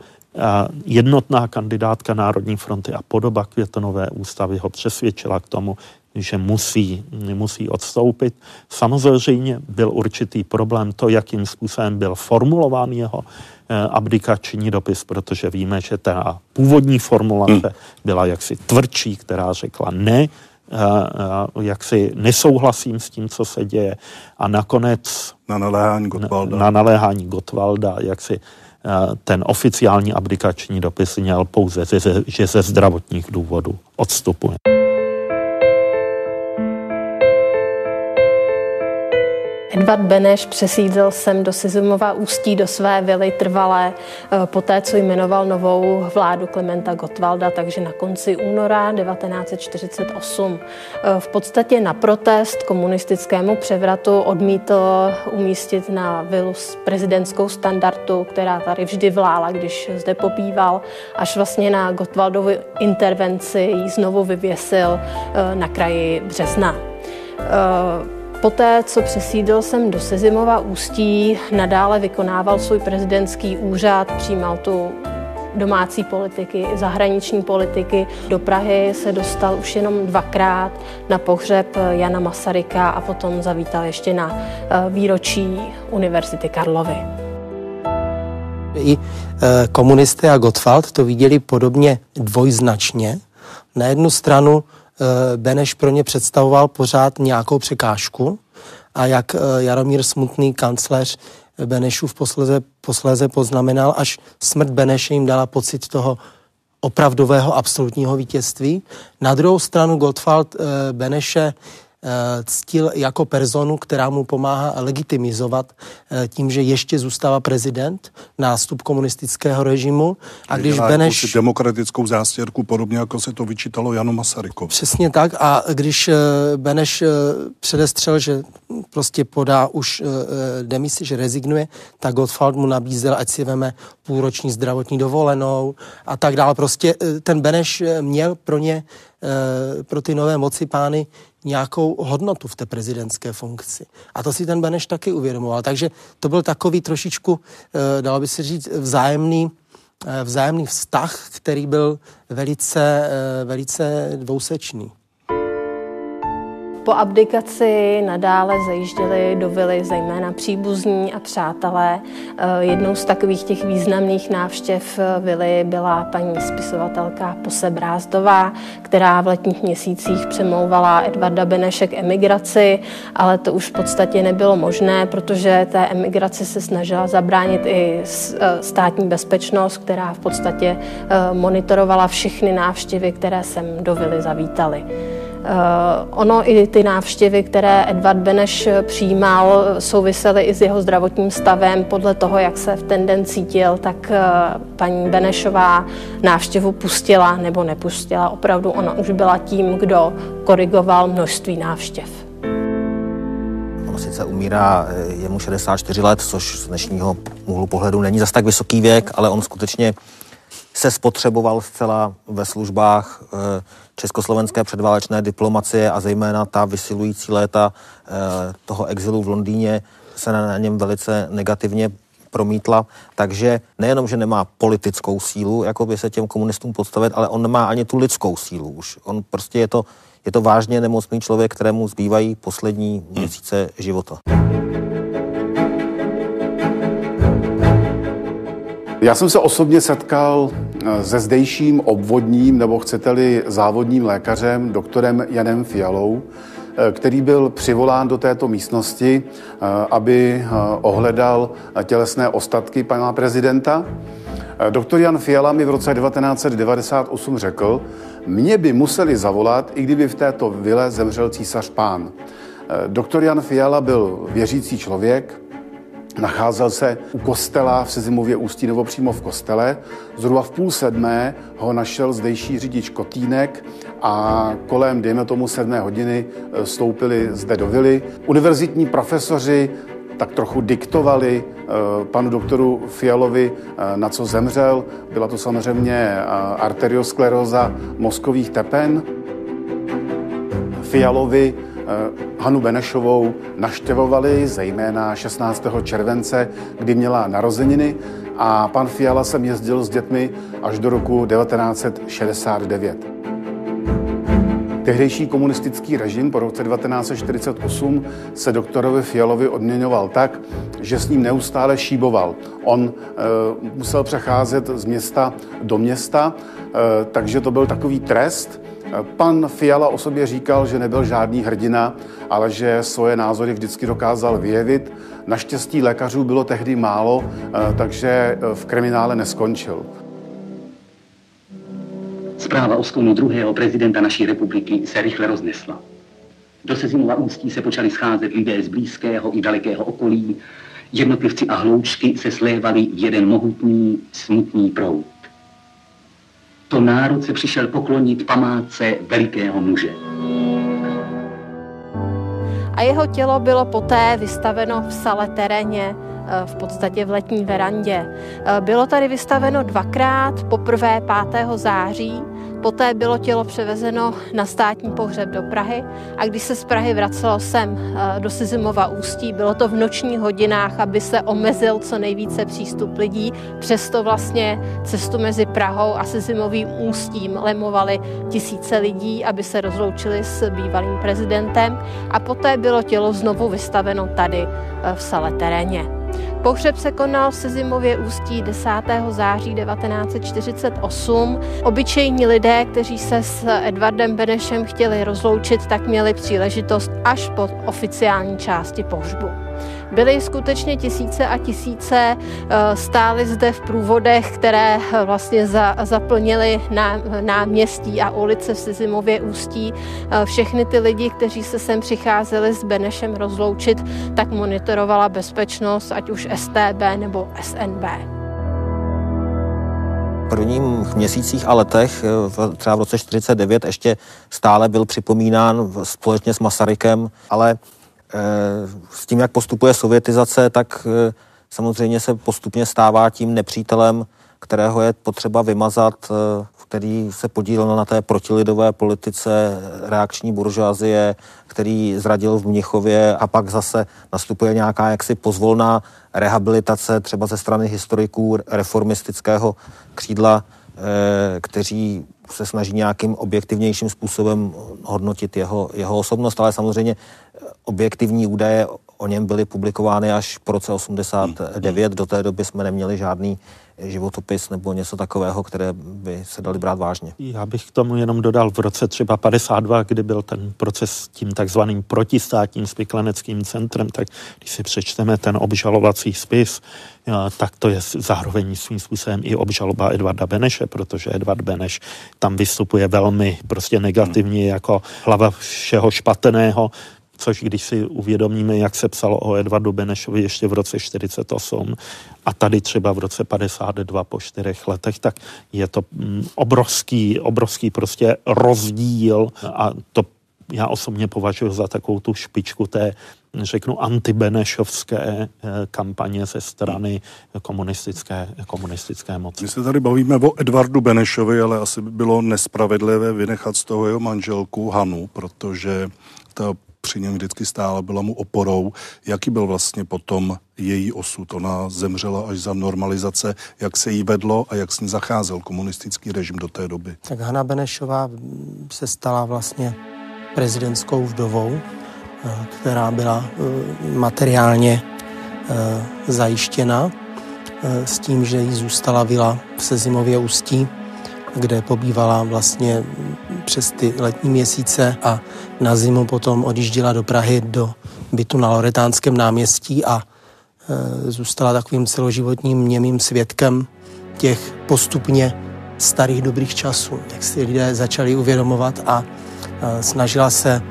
S5: jednotná kandidátka Národní fronty a podoba květonové ústavy ho přesvědčila k tomu, že musí, musí odstoupit. Samozřejmě byl určitý problém to, jakým způsobem byl formulován jeho eh, abdikační dopis, protože víme, že ta původní formulace hmm. byla jaksi tvrdší, která řekla ne, eh, eh, jak si nesouhlasím s tím, co se děje. A nakonec
S3: na naléhání Gottwalda,
S5: na, na naléhání Gottwalda jak si ten oficiální abdikační dopis měl pouze, že ze zdravotních důvodů odstupuje.
S12: Edvard Beneš přesídlil sem do Sizumova ústí do své vily trvalé eh, poté, co jmenoval novou vládu Klementa Gottwalda, takže na konci února 1948. Eh, v podstatě na protest komunistickému převratu odmítl umístit na vilu prezidentskou standardu, která tady vždy vlála, když zde popíval, až vlastně na Gottwaldovu intervenci ji znovu vyvěsil eh, na kraji března Poté, co přesídl jsem do Sezimova ústí, nadále vykonával svůj prezidentský úřad, přijímal tu domácí politiky, zahraniční politiky. Do Prahy se dostal už jenom dvakrát na pohřeb Jana Masaryka a potom zavítal ještě na eh, výročí Univerzity Karlovy.
S4: I eh, komunisté a Gottwald to viděli podobně dvojznačně. Na jednu stranu Beneš pro ně představoval pořád nějakou překážku a jak Jaromír Smutný, kancléř Benešův posléze, posléze poznamenal, až smrt Beneše jim dala pocit toho opravdového absolutního vítězství. Na druhou stranu Gottwald Beneše Eh, ctil jako personu, která mu pomáhá legitimizovat eh, tím, že ještě zůstává prezident, nástup komunistického režimu.
S3: A když Beneš... demokratickou zástěrku, podobně jako se to vyčítalo Janu Masarykovi.
S4: Přesně tak. A když eh, Beneš předestřel, že prostě podá už demisi, že rezignuje, tak Gottwald mu nabízel, ať si veme půlroční zdravotní dovolenou a tak dále. Prostě ten Beneš měl pro ně, pro ty nové moci pány nějakou hodnotu v té prezidentské funkci. A to si ten Beneš taky uvědomoval. Takže to byl takový trošičku, eh, dalo by se říct, vzájemný, eh, vzájemný vztah, který byl velice, eh, velice dvousečný.
S12: Po abdikaci nadále zajížděli do vily zejména příbuzní a přátelé. Eh, jednou z takových těch významných návštěv eh, vily byla paní spisovatelka Pose Brázdová, která v letních měsících přemlouvala Edvarda Beneše k emigraci, ale to už v podstatě nebylo možné, protože té emigraci se snažila zabránit i eh, státní bezpečnost, která v podstatě monitorovala všechny návštěvy, které sem do vily zavítaly. Uh, ono i ty návštěvy, které Edvard Beneš přijímal, souvisely i s jeho zdravotním stavem. Podle toho, jak se v ten den cítil, tak paní Benešová návštěvu pustila nebo nepustila. Opravdu ona už byla tím, kdo korigoval množství návštěv.
S6: Sice umírá, eh, je mu 64 let, což z dnešního úhlu pohledu není zas tak vysoký věk, ale on skutečně se spotřeboval zcela ve službách československé předválečné diplomacie a zejména ta vysilující léta eh, toho exilu v Londýně se na něm velice negativně promítla, takže nejenom, že nemá politickou sílu, jako by se těm komunistům podstavit, ale on nemá ani tu lidskou sílu už. On prostě je to, je to vážně nemocný člověk, kterému zbývají poslední měsíce života.
S2: Já jsem se osobně setkal eh, se zdejším obvodním, nebo chcete-li závodním lékařem, doktorem Janem Fialou, eh, který byl přivolán do této místnosti, eh, aby ohledal tělesné ostatky pana prezidenta. Doktor Jan Fiala mi v roce 1998 řekl, mě by museli zavolat, i kdyby v této vile zemřel císař pán. Doktor Jan Fiala byl věřící člověk, Nacházel se u kostela v Sezimově ústí nebo přímo v kostele. Zhruba v půl sedmé ho našel zdejší řidič Kotýnek a kolem, dejme tomu, sedmé hodiny e, stoupili zde do vily. Univerzitní profesoři tak trochu diktovali e, panu doktoru Fialovi, e, na co zemřel. Byla to samozřejmě arterioskleróza mozkových tepen. Fialovi Eh, Hanu Benešovou naštěvovali, zejména 16. července, kdy měla narozeniny a pan Fiala sem jezdil s dětmi až do roku 1969. Tehdejší komunistický režim po roce 1948 se doktorovi Fialovi odměňoval tak, že s ním neustále šíboval. On e, musel přecházet z města do města, e, takže to byl takový trest, Pan Fiala o sobě říkal, že nebyl žádný hrdina, ale že svoje názory vždycky dokázal vyjevit. Naštěstí lékařů bylo tehdy málo, eh, takže eh, v kriminále neskončil.
S1: Zpráva o sklonu druhého prezidenta naší republiky se rychle roznesla. Do Sezimova ústí se počali scházet lidé z blízkého i dalekého okolí. Jednotlivci a hloučky se slévali v jeden mohutný, smutný proud to národ se přišel poklonit památce velikého muže.
S12: A jeho tělo bylo poté vystaveno v sale teréně v podstatě v letní verandě. Bylo tady vystaveno dvakrát, poprvé 5. září Poté bylo tělo převezeno na státní pohřeb do Prahy a když se z Prahy vracelo sem eh, do Sizimova ústí, bylo to v nočních hodinách, aby se omezil co nejvíce přístup lidí. Přesto vlastně cestu mezi Prahou a Sizimovým ústím lemovali tisíce lidí, aby se rozloučili s bývalým prezidentem a poté bylo tělo znovu vystaveno tady eh, v sale teréně. Pohřeb se konal v Sezimově ústí 10. září 1948. Obyčejní lidé, kteří se s Edvardem Benešem chtěli rozloučit, tak měli příležitost až po oficiální části pohřbu. Byly skutečně tisíce a tisíce, eh, stály zde v průvodech, které eh, vlastně za, zaplnily náměstí a ulice v Sizimově ústí. Eh, všechny ty lidi, kteří se sem přicházeli s Benešem rozloučit, tak monitorovala bezpečnost, ať už STB nebo SNB
S6: prvních měsících a letech, třeba v roce 49, ještě stále byl připomínán společně s Masarykem, ale s tím, jak postupuje sovětizace, tak eh, samozřejmě se postupně stává tím nepřítelem, kterého je potřeba vymazat, eh, který se podílel na té protilidové politice reakční buržoazie, který zradil v Mnichově a pak zase nastupuje nějaká jaksi pozvolná rehabilitace třeba ze strany historiků reformistického křídla, eh, kteří se snaží nějakým objektivnějším způsobem hodnotit jeho, jeho osobnost, ale samozřejmě objektivní údaje o něm byly publikovány až po roce 89. Do té doby jsme neměli žádný životopis nebo něco takového, které by se dali brát vážně.
S5: Já bych k tomu jenom dodal v roce třeba 52, kdy byl ten proces s tím takzvaným protistátním spikleneckým centrem, tak když si přečteme ten obžalovací spis, tak to je zároveň svým způsobem i obžaloba Edvarda Beneše, protože Edvard Beneš tam vystupuje velmi prostě negativně hmm. jako hlava všeho špatného, což když si uvědomíme, jak se psalo o Edvardu Benešovi ještě v roce 48 a tady třeba v roce 52 po čtyřech letech, tak je to mm, obrovský, obrovský prostě rozdíl a to já osobně považuji za takovou tu špičku té, řeknu, antibenešovské eh, kampaně ze strany komunistické, komunistické moci.
S3: My se tady bavíme o Edvardu Benešovi, ale asi by bylo nespravedlivé vynechat z toho jeho manželku Hanu, protože ta při něm vždycky stála, byla mu oporou. Jaký byl vlastně potom její osud? Ona zemřela až za normalizace, jak se jí vedlo a jak s ní zacházel komunistický režim do té doby.
S4: Tak Hanna Benešová se stala vlastně prezidentskou vdovou, eh, která byla eh, materiálně eh, zajištěna s tím, že jí zůstala vila v Sezimově ústí, kde pobývala vlastně přes ty letní měsíce a na zimu potom odjížděla do Prahy do bytu na Loretánském náměstí a e, zůstala takovým celoživotním němým svědkem těch postupně starých dobrých časů, jak si lidé začali uvědomovat a e, snažila se e,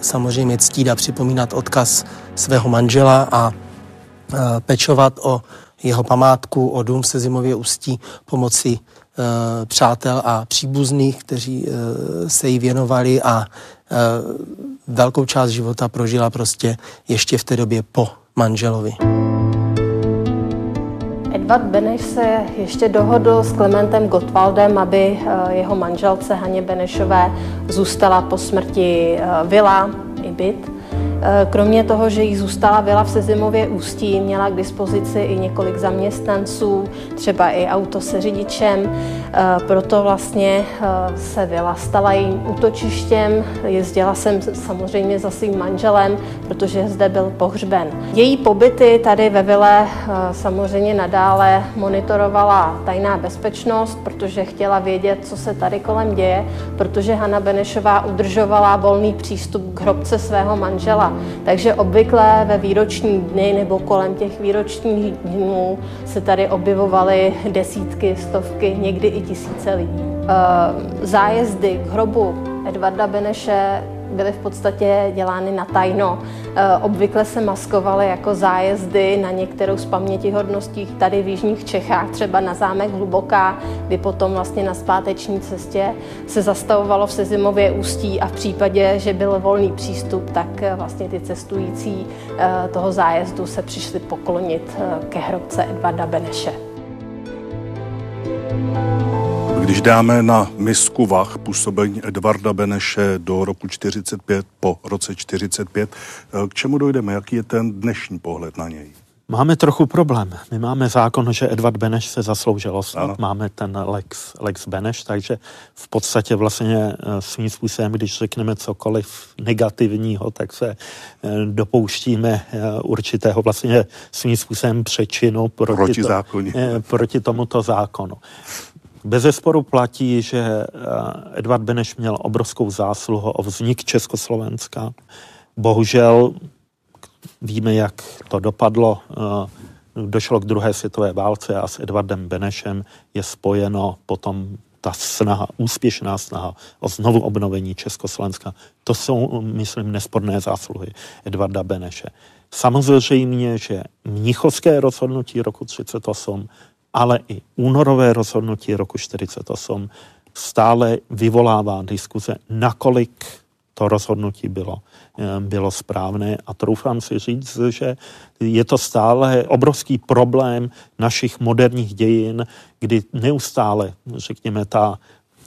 S4: samozřejmě ctít a připomínat odkaz svého manžela a e, pečovat o jeho památku, o dům se zimově ústí pomocí přátel a příbuzných, kteří eh, se jí věnovali a eh, velkou část života prožila prostě ještě v té době po manželovi.
S12: Edvard Beneš se ještě dohodl s Klementem Gottwaldem, aby jeho manželce Haně Benešové zůstala po smrti vila i byt. Eh, kromě toho, že jí zůstala vila v Sezimově ústí, měla k dispozici i několik zaměstnanců, třeba i auto se řidičem, eh, proto vlastně eh, se vila stala jejím útočištěm. Jezdila jsem samozřejmě za svým manželem, protože zde byl pohřben. Její pobyty tady ve vile samozřejmě nadále monitorovala tajná bezpečnost, protože chtěla vědět, co se tady kolem děje, protože Hanna Benešová udržovala volný přístup k hrobce svého manžela. Takže obvykle ve výroční dny nebo kolem těch výročních dnů se tady objevovaly desítky, stovky, někdy i tisíce lidí. Ehm, zájezdy k hrobu Edvarda Beneše byly v podstatě dělány na tajno. Eh, obvykle se maskovaly jako zájezdy na některou z pamětihodností tady v Jižních Čechách, třeba na zámek Hluboká, kdy potom vlastně na zpáteční cestě se zastavovalo v Sezimově ústí a v případě, že byl volný přístup, tak eh, vlastně ty cestující eh, toho zájezdu se přišli poklonit ke hrobce Edvarda Beneše.
S3: Když dáme na misku vach působení Edvarda Beneše do roku 45 po roce 45, k čemu dojdeme? Jaký je ten dnešní pohled na něj?
S5: Máme trochu problém. My máme zákon, že Edvard Beneš se zasloužil ostat. Máme ten Lex, Lex Beneš, takže v podstatě vlastně eh, svým způsobem, když řekneme cokoliv negativního, tak se eh, dopouštíme eh, určitého vlastně svým způsobem přečinu proti, proti, to, proti tomuto zákonu. Bez zesporu platí, že eh, Edvard Beneš měl obrovskou zásluhu o vznik Československa. Bohužel víme, jak to dopadlo. Eh, došlo k druhé světové válce a s Edvardem Benešem je spojeno potom ta snaha, úspěšná snaha o znovu obnovení Československa. To jsou, myslím, nesporné zásluhy Edvarda Beneše. Samozřejmě, že mnichovské rozhodnutí roku 1938 ale i únorové rozhodnutí roku 48 stále vyvolává diskuze, nakolik to rozhodnutí bylo, eh, bylo správné a troufám si říct, že je to stále obrovský problém našich moderních dějin, kdy neustále, řekněme, ta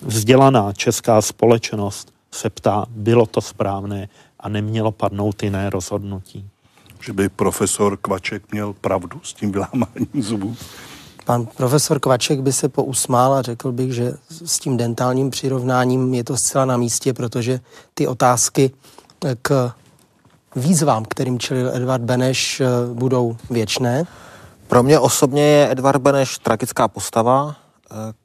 S5: vzdělaná česká společnost se ptá, bylo to správné a nemělo padnout jiné rozhodnutí.
S3: Že by profesor Kvaček měl pravdu s tím vylámáním zubů?
S4: Pan profesor Kvaček by se pousmál a řekl bych, že s tím dentálním přirovnáním je to zcela na místě, protože ty otázky k výzvám, kterým čelil Edvard Beneš, budou věčné.
S6: Pro mě osobně je Edvard Beneš tragická postava,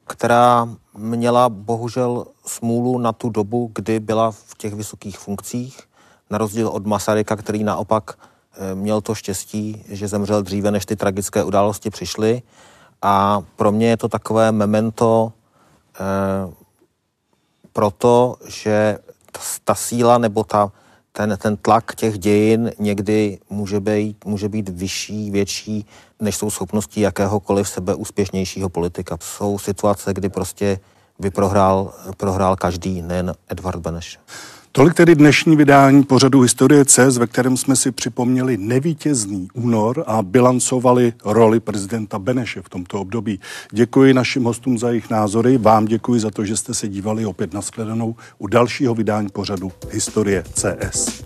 S6: která měla bohužel smůlu na tu dobu, kdy byla v těch vysokých funkcích, na rozdíl od Masaryka, který naopak eh, měl to štěstí, že zemřel dříve, než ty tragické události přišly. A pro mě je to takové memento eh, proto, že ta, ta síla nebo ta, ten, ten tlak těch dějin někdy může být, může být vyšší, větší, než jsou schopnosti jakéhokoliv sebe úspěšnějšího politika. Jsou situace, kdy prostě vyprohrál prohrál každý, nejen Edvard Beneš.
S3: Tolik tedy dnešní vydání pořadu Historie CES, ve kterém jsme si připomněli nevítězný únor a bilancovali roli prezidenta Beneše v tomto období. Děkuji našim hostům za jejich názory, vám děkuji za to, že jste se dívali opět na shledanou u dalšího vydání pořadu Historie CS.